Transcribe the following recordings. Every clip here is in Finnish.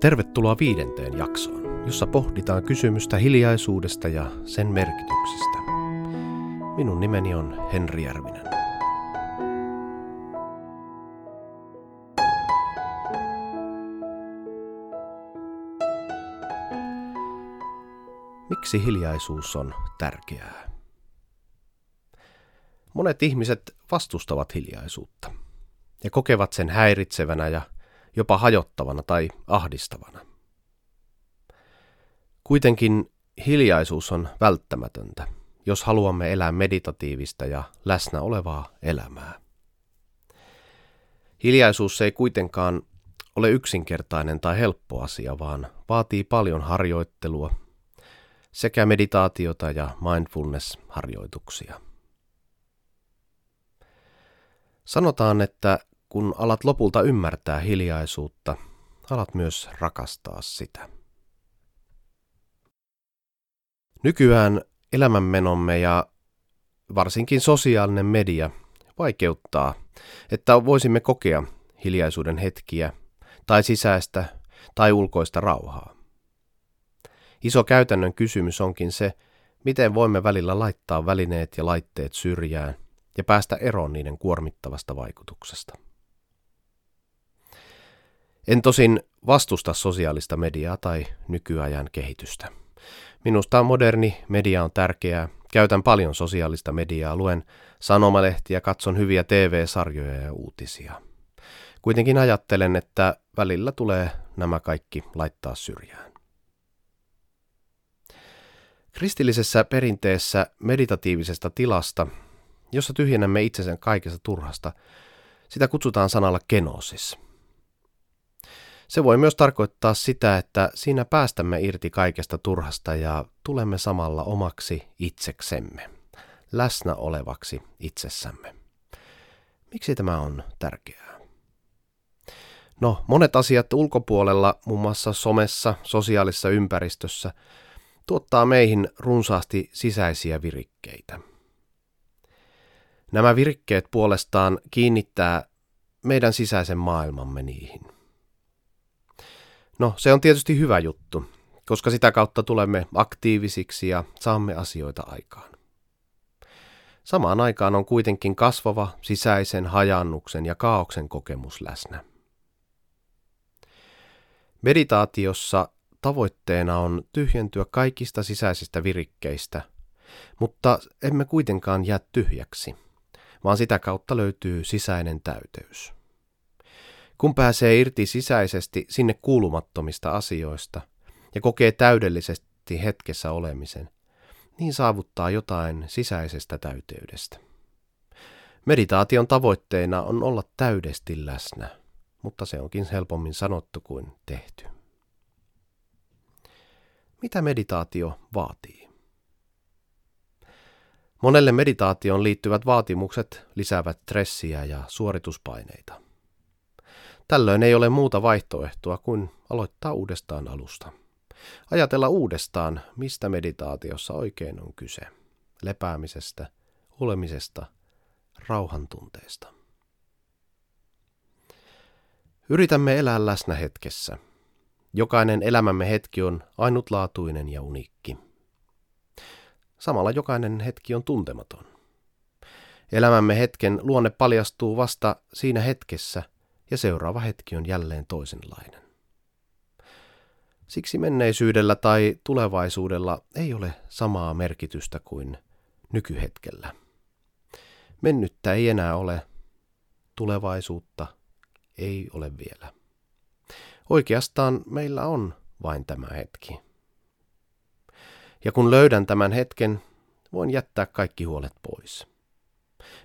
Tervetuloa viidenteen jaksoon, jossa pohditaan kysymystä hiljaisuudesta ja sen merkityksestä. Minun nimeni on Henri Järvinen. Miksi hiljaisuus on tärkeää? Monet ihmiset vastustavat hiljaisuutta ja kokevat sen häiritsevänä ja jopa hajottavana tai ahdistavana. Kuitenkin hiljaisuus on välttämätöntä, jos haluamme elää meditatiivista ja läsnä olevaa elämää. Hiljaisuus ei kuitenkaan ole yksinkertainen tai helppo asia, vaan vaatii paljon harjoittelua sekä meditaatiota ja mindfulness-harjoituksia. Sanotaan, että kun alat lopulta ymmärtää hiljaisuutta, alat myös rakastaa sitä. Nykyään elämänmenomme ja varsinkin sosiaalinen media vaikeuttaa, että voisimme kokea hiljaisuuden hetkiä tai sisäistä tai ulkoista rauhaa. Iso käytännön kysymys onkin se, miten voimme välillä laittaa välineet ja laitteet syrjään ja päästä eroon niiden kuormittavasta vaikutuksesta. En tosin vastusta sosiaalista mediaa tai nykyajan kehitystä. Minusta moderni media on tärkeää. Käytän paljon sosiaalista mediaa, luen sanomalehtiä, katson hyviä TV-sarjoja ja uutisia. Kuitenkin ajattelen, että välillä tulee nämä kaikki laittaa syrjään. Kristillisessä perinteessä meditatiivisesta tilasta, jossa tyhjennämme itsensä kaikesta turhasta, sitä kutsutaan sanalla kenosis – se voi myös tarkoittaa sitä, että siinä päästämme irti kaikesta turhasta ja tulemme samalla omaksi itseksemme, läsnä olevaksi itsessämme. Miksi tämä on tärkeää? No, monet asiat ulkopuolella, muun muassa somessa, sosiaalisessa ympäristössä, tuottaa meihin runsaasti sisäisiä virikkeitä. Nämä virikkeet puolestaan kiinnittää meidän sisäisen maailmamme niihin. No, se on tietysti hyvä juttu, koska sitä kautta tulemme aktiivisiksi ja saamme asioita aikaan. Samaan aikaan on kuitenkin kasvava sisäisen hajannuksen ja kaauksen kokemus läsnä. Meditaatiossa tavoitteena on tyhjentyä kaikista sisäisistä virikkeistä, mutta emme kuitenkaan jää tyhjäksi, vaan sitä kautta löytyy sisäinen täyteys. Kun pääsee irti sisäisesti sinne kuulumattomista asioista ja kokee täydellisesti hetkessä olemisen, niin saavuttaa jotain sisäisestä täyteydestä. Meditaation tavoitteena on olla täydesti läsnä, mutta se onkin helpommin sanottu kuin tehty. Mitä meditaatio vaatii? Monelle meditaatioon liittyvät vaatimukset lisäävät stressiä ja suorituspaineita. Tällöin ei ole muuta vaihtoehtoa kuin aloittaa uudestaan alusta. Ajatella uudestaan, mistä meditaatiossa oikein on kyse. Lepäämisestä, olemisesta, rauhantunteesta. Yritämme elää läsnä hetkessä. Jokainen elämämme hetki on ainutlaatuinen ja uniikki. Samalla jokainen hetki on tuntematon. Elämämme hetken luonne paljastuu vasta siinä hetkessä – ja seuraava hetki on jälleen toisenlainen. Siksi menneisyydellä tai tulevaisuudella ei ole samaa merkitystä kuin nykyhetkellä. Mennyttä ei enää ole, tulevaisuutta ei ole vielä. Oikeastaan meillä on vain tämä hetki. Ja kun löydän tämän hetken, voin jättää kaikki huolet pois.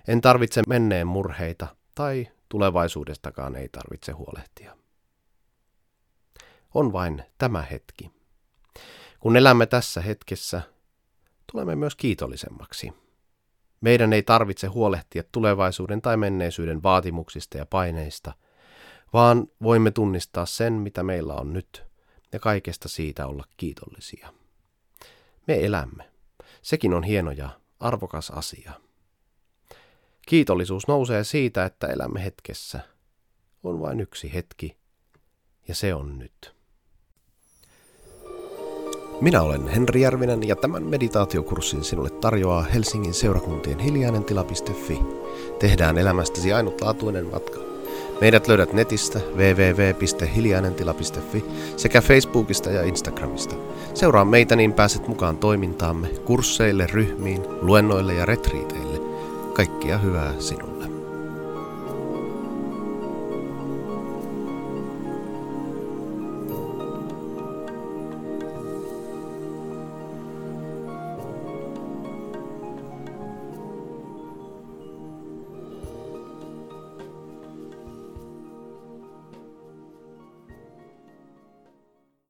En tarvitse menneen murheita tai Tulevaisuudestakaan ei tarvitse huolehtia. On vain tämä hetki. Kun elämme tässä hetkessä, tulemme myös kiitollisemmaksi. Meidän ei tarvitse huolehtia tulevaisuuden tai menneisyyden vaatimuksista ja paineista, vaan voimme tunnistaa sen, mitä meillä on nyt, ja kaikesta siitä olla kiitollisia. Me elämme. Sekin on hieno ja arvokas asia. Kiitollisuus nousee siitä, että elämme hetkessä. On vain yksi hetki, ja se on nyt. Minä olen Henri Järvinen ja tämän meditaatiokurssin sinulle tarjoaa Helsingin seurakuntien hiljainentila.fi. Tehdään elämästäsi ainutlaatuinen matka. Meidät löydät netistä www.hiljainentila.fi sekä Facebookista ja Instagramista. Seuraa meitä niin pääset mukaan toimintaamme, kursseille, ryhmiin, luennoille ja retriiteille. Kaikkia hyvää sinulle.